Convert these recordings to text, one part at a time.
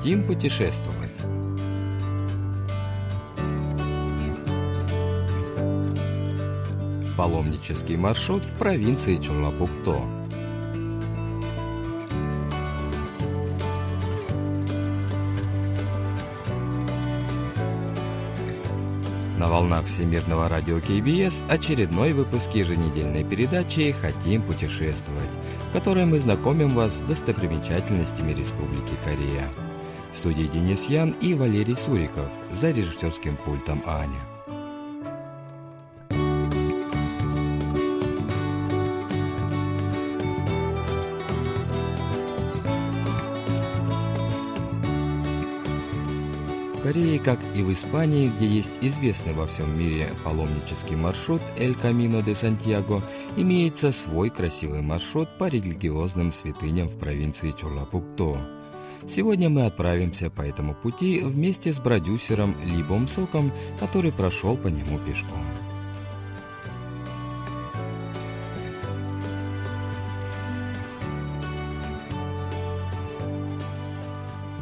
Хотим путешествовать. Паломнический маршрут в провинции Чунлапукто. На волнах Всемирного радио КБС очередной выпуск еженедельной передачи «Хотим путешествовать», в которой мы знакомим вас с достопримечательностями Республики Корея. В студии Денис Ян и Валерий Суриков, за режиссерским пультом Аня. В Корее, как и в Испании, где есть известный во всем мире паломнический маршрут «Эль Камино де Сантьяго», имеется свой красивый маршрут по религиозным святыням в провинции Чорлапукто. Сегодня мы отправимся по этому пути вместе с продюсером Либом Соком, который прошел по нему пешком.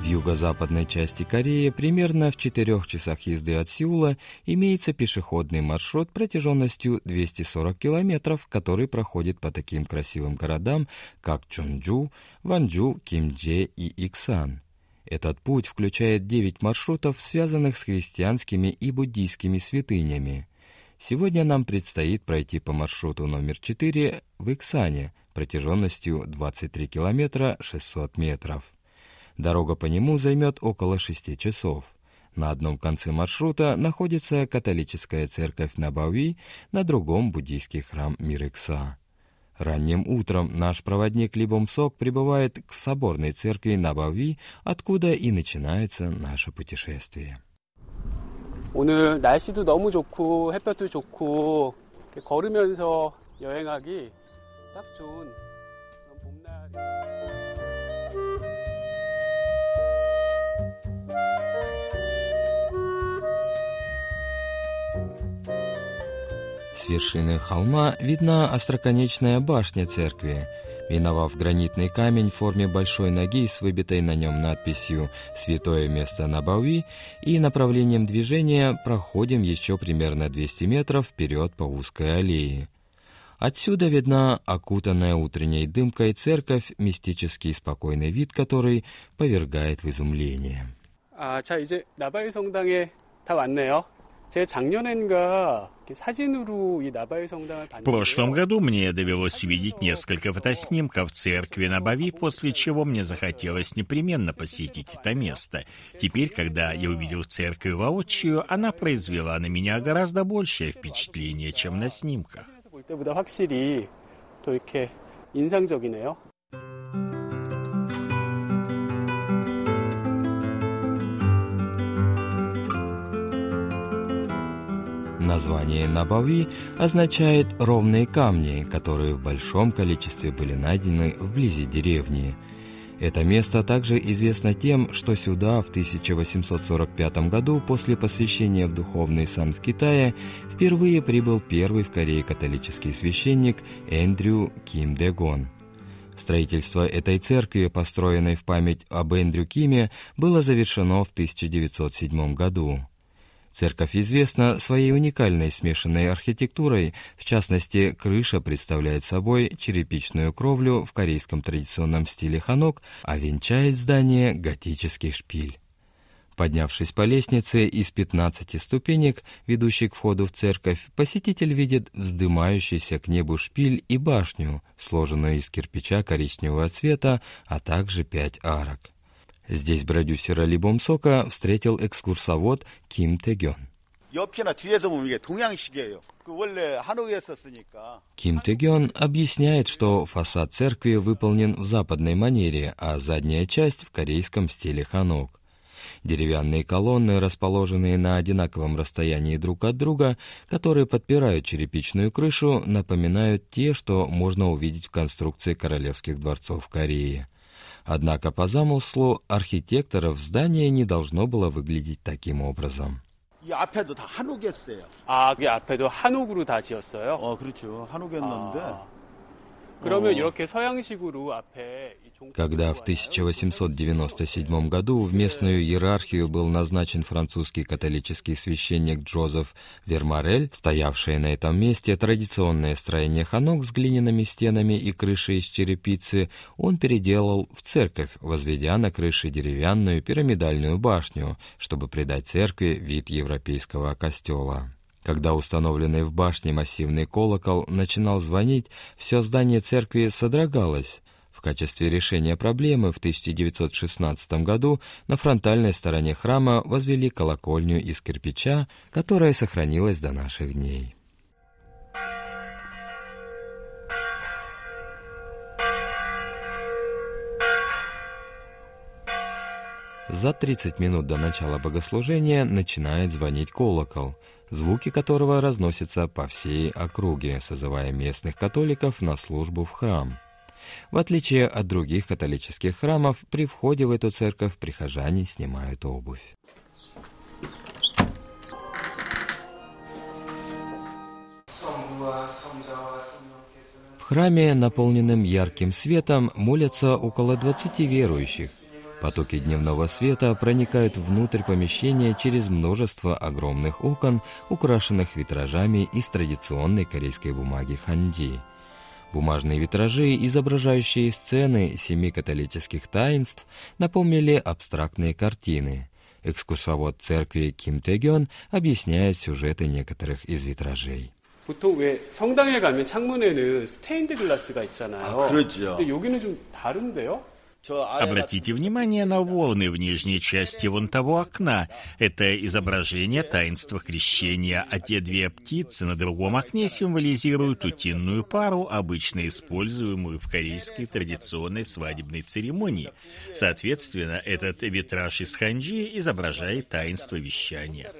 Юго-западной части Кореи, примерно в четырех часах езды от Сеула, имеется пешеходный маршрут протяженностью 240 километров, который проходит по таким красивым городам, как Чонджу, Ванджу, Кимдже и Иксан. Этот путь включает 9 маршрутов, связанных с христианскими и буддийскими святынями. Сегодня нам предстоит пройти по маршруту номер 4 в Иксане протяженностью 23 километра 600 метров. Дорога по нему займет около шести часов. На одном конце маршрута находится католическая церковь Набави, на другом – буддийский храм Мирекса. Ранним утром наш проводник Либом Сок прибывает к соборной церкви Набави, откуда и начинается наше путешествие. 오늘 날씨도 너무 좋고 햇볕도 좋고 이렇게 걸으면서 여행하기 딱 좋은 그런 봄날. С вершины холма видна остроконечная башня церкви. Миновав гранитный камень в форме большой ноги с выбитой на нем надписью «Святое место Набави» и направлением движения проходим еще примерно 200 метров вперед по узкой аллее. Отсюда видна окутанная утренней дымкой церковь, мистический спокойный вид которой повергает в изумление. 아, 자 이제 나바이 성당에 다 왔네요. в прошлом году мне довелось увидеть несколько фотоснимков церкви на Бави, после чего мне захотелось непременно посетить это место. Теперь, когда я увидел церковь воочию, она произвела на меня гораздо большее впечатление, чем на снимках. Название Набави означает «ровные камни», которые в большом количестве были найдены вблизи деревни. Это место также известно тем, что сюда в 1845 году после посвящения в духовный сан в Китае впервые прибыл первый в Корее католический священник Эндрю Ким Дегон. Строительство этой церкви, построенной в память об Эндрю Киме, было завершено в 1907 году. Церковь известна своей уникальной смешанной архитектурой, в частности, крыша представляет собой черепичную кровлю в корейском традиционном стиле ханок, а венчает здание готический шпиль. Поднявшись по лестнице из 15 ступенек, ведущих к входу в церковь, посетитель видит вздымающийся к небу шпиль и башню, сложенную из кирпича коричневого цвета, а также пять арок. Здесь продюсера Ли Бомсока встретил экскурсовод Ким Тегён. Ким Тегён объясняет, что фасад церкви выполнен в западной манере, а задняя часть в корейском стиле ханок. Деревянные колонны, расположенные на одинаковом расстоянии друг от друга, которые подпирают черепичную крышу, напоминают те, что можно увидеть в конструкции королевских дворцов Кореи. Однако по замыслу архитекторов здание не должно было выглядеть таким образом. 이 앞에도 다 한옥이었어요. 아, 그게 앞에도 한옥으로 다 지었어요? 어, 그렇죠. 한옥이었는데 아. 그러면 어. 이렇게 서양식으로 앞에 이 когда в 1897 году в местную иерархию был назначен французский католический священник Джозеф Вермарель, стоявшее на этом месте традиционное строение ханок с глиняными стенами и крышей из черепицы, он переделал в церковь, возведя на крыше деревянную пирамидальную башню, чтобы придать церкви вид европейского костела. Когда установленный в башне массивный колокол начинал звонить, все здание церкви содрогалось. В качестве решения проблемы в 1916 году на фронтальной стороне храма возвели колокольню из кирпича, которая сохранилась до наших дней. За 30 минут до начала богослужения начинает звонить колокол – звуки которого разносятся по всей округе, созывая местных католиков на службу в храм. В отличие от других католических храмов, при входе в эту церковь прихожане снимают обувь. В храме, наполненном ярким светом, молятся около 20 верующих, Потоки дневного света проникают внутрь помещения через множество огромных окон, украшенных витражами из традиционной корейской бумаги ханди. Бумажные витражи, изображающие сцены семи католических таинств, напомнили абстрактные картины. Экскурсовод церкви Ким Тэгён объясняет сюжеты некоторых из витражей. 보통 왜 성당에 가면 창문에는 스테인드 글라스가 있잖아요. 아, 그렇죠. 근데 여기는 좀 다른데요? Обратите внимание на волны в нижней части вон того окна. Это изображение таинства крещения, а те две птицы на другом окне символизируют утиную пару, обычно используемую в корейской традиционной свадебной церемонии. Соответственно, этот витраж из ханджи изображает таинство вещания.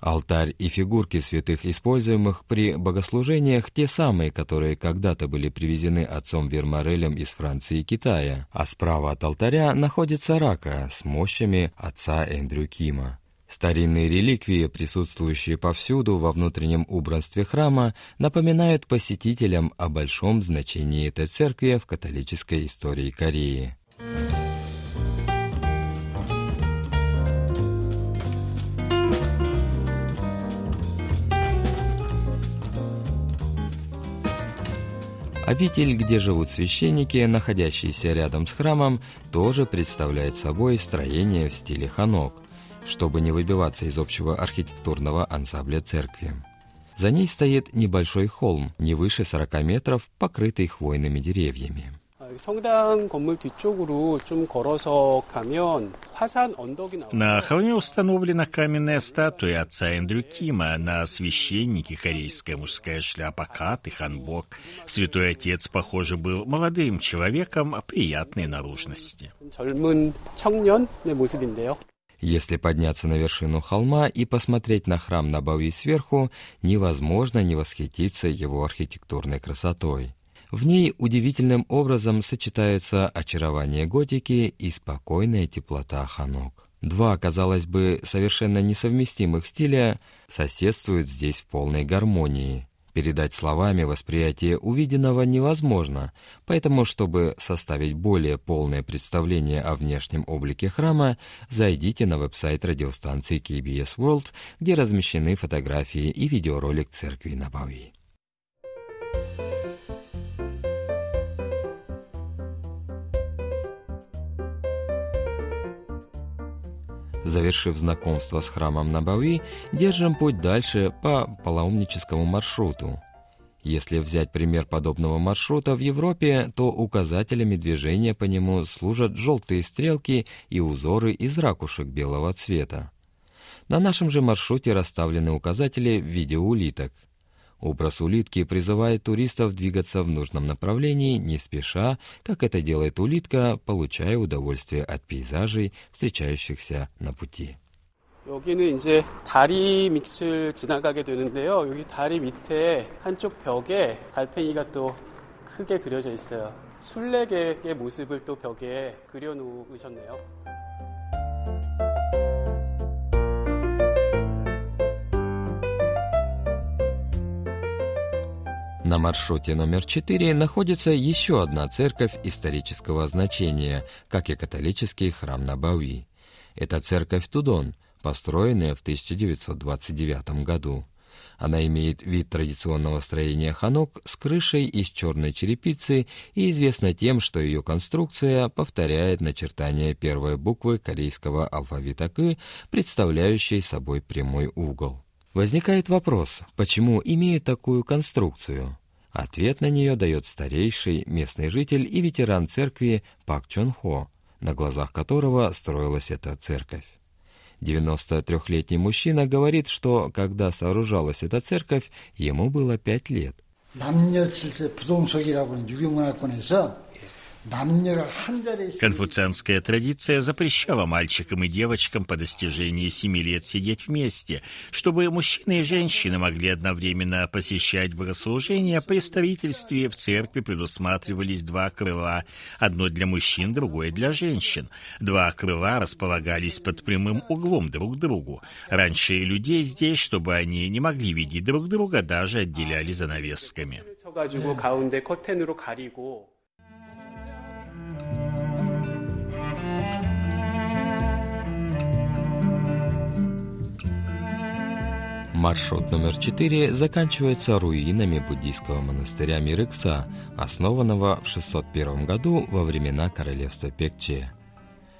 Алтарь и фигурки святых, используемых при богослужениях, те самые, которые когда-то были привезены отцом Верморелем из Франции и Китая, а справа от алтаря находится рака с мощами отца Эндрю Кима. Старинные реликвии, присутствующие повсюду во внутреннем убранстве храма, напоминают посетителям о большом значении этой церкви в католической истории Кореи. Обитель, где живут священники, находящиеся рядом с храмом, тоже представляет собой строение в стиле ханок, чтобы не выбиваться из общего архитектурного ансамбля церкви. За ней стоит небольшой холм, не выше 40 метров, покрытый хвойными деревьями. На холме установлена каменная статуя отца Эндрю Кима, на священнике корейская мужская шляпа кат и ханбок. Святой отец, похоже, был молодым человеком приятной наружности. Если подняться на вершину холма и посмотреть на храм на Набави сверху, невозможно не восхититься его архитектурной красотой. В ней удивительным образом сочетаются очарование готики и спокойная теплота ханок. Два, казалось бы, совершенно несовместимых стиля соседствуют здесь в полной гармонии. Передать словами восприятие увиденного невозможно, поэтому, чтобы составить более полное представление о внешнем облике храма, зайдите на веб-сайт радиостанции KBS World, где размещены фотографии и видеоролик церкви Набави. Завершив знакомство с храмом Набави, держим путь дальше по паломническому маршруту. Если взять пример подобного маршрута в Европе, то указателями движения по нему служат желтые стрелки и узоры из ракушек белого цвета. На нашем же маршруте расставлены указатели в виде улиток – Образ улитки призывает туристов двигаться в нужном направлении, не спеша, как это делает улитка, получая удовольствие от пейзажей, встречающихся на пути. 여기는 이제 다리 밑을 지나가게 되는데요. 여기 다리 밑에 한쪽 벽에 달팽이가 또 크게 그려져 있어요. 순례객의 모습을 또 벽에 그려 놓으셨네요. На маршруте номер 4 находится еще одна церковь исторического значения, как и католический храм Набауи. Это церковь Тудон, построенная в 1929 году. Она имеет вид традиционного строения ханок с крышей из черной черепицы и известна тем, что ее конструкция повторяет начертание первой буквы корейского алфавита К, представляющей собой прямой угол. Возникает вопрос, почему имеют такую конструкцию? Ответ на нее дает старейший местный житель и ветеран церкви Пак Чон Хо, на глазах которого строилась эта церковь. 93-летний мужчина говорит, что когда сооружалась эта церковь, ему было пять лет. 남녀 칠세 부동석이라고 하는 유교문화권에서 Конфуцианская традиция запрещала мальчикам и девочкам по достижении семи лет сидеть вместе, чтобы мужчины и женщины могли одновременно посещать богослужения. При строительстве в церкви предусматривались два крыла, одно для мужчин, другое для женщин. Два крыла располагались под прямым углом друг к другу. Раньше людей здесь, чтобы они не могли видеть друг друга, даже отделяли занавесками. Маршрут номер 4 заканчивается руинами буддийского монастыря Мирыкса, основанного в 601 году во времена королевства Пекче.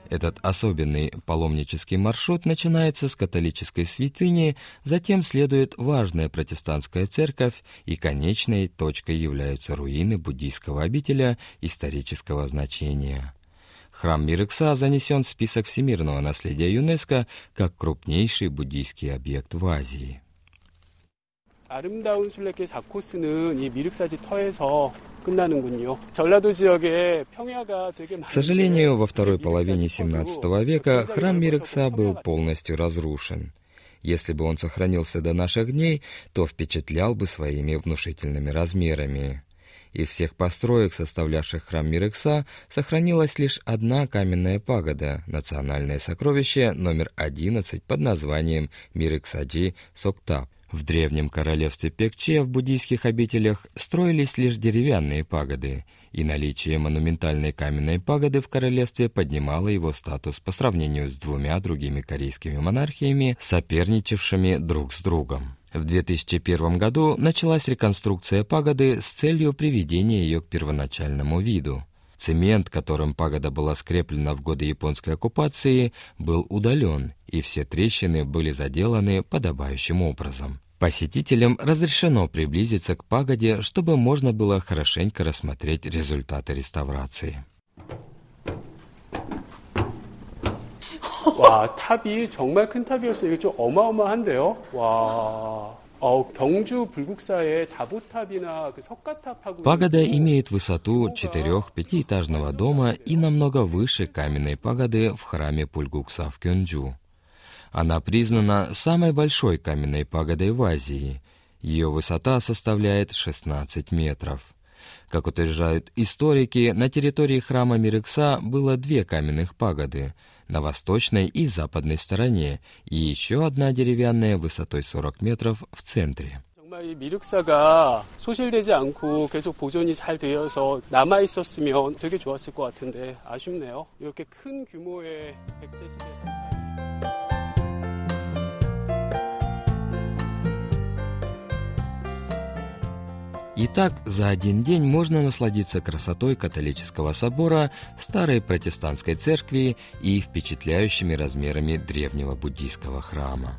Этот особенный паломнический маршрут начинается с католической святыни, затем следует важная протестантская церковь, и конечной точкой являются руины буддийского обителя исторического значения. Храм Мирыкса занесен в список всемирного наследия ЮНЕСКО как крупнейший буддийский объект в Азии. 아름다운 순례길 4코스는 이 미륵사지 터에서 끝나는군요. 전라도 지역에 평야가 되게 К сожалению, во второй половине XVII века храм Мирекса был полностью разрушен. Если бы он сохранился до наших дней, то впечатлял бы своими внушительными размерами. Из всех построек, составлявших храм Мирекса, сохранилась лишь одна каменная пагода, национальное сокровище номер 11 под названием Мирексаджи Соктап. В древнем королевстве Пекче в буддийских обителях строились лишь деревянные пагоды, и наличие монументальной каменной пагоды в королевстве поднимало его статус по сравнению с двумя другими корейскими монархиями, соперничавшими друг с другом. В 2001 году началась реконструкция пагоды с целью приведения ее к первоначальному виду. Цемент, которым пагода была скреплена в годы японской оккупации, был удален, и все трещины были заделаны подобающим образом. Посетителям разрешено приблизиться к пагоде, чтобы можно было хорошенько рассмотреть результаты реставрации. 와, 탑이 정말 큰 탑이었어요. 이게 좀 어마어마한데요. 와. Пагода имеет высоту четырех-пятиэтажного дома и намного выше каменной пагоды в храме Пульгукса в Кёнджу. Она признана самой большой каменной пагодой в Азии. Ее высота составляет 16 метров. Как утверждают историки, на территории храма Мирекса было две каменных пагоды — на восточной и западной стороне и еще одна деревянная высотой 40 метров в центре. 정말 이 미륵사가 소실되지 않고 계속 보존이 잘 되어서 남아 있었으면 되게 좋았을 것 같은데 아쉽네요. 이렇게 큰 규모의 백제 시대 성 사. Итак, за один день можно насладиться красотой католического собора, старой протестантской церкви и впечатляющими размерами древнего буддийского храма.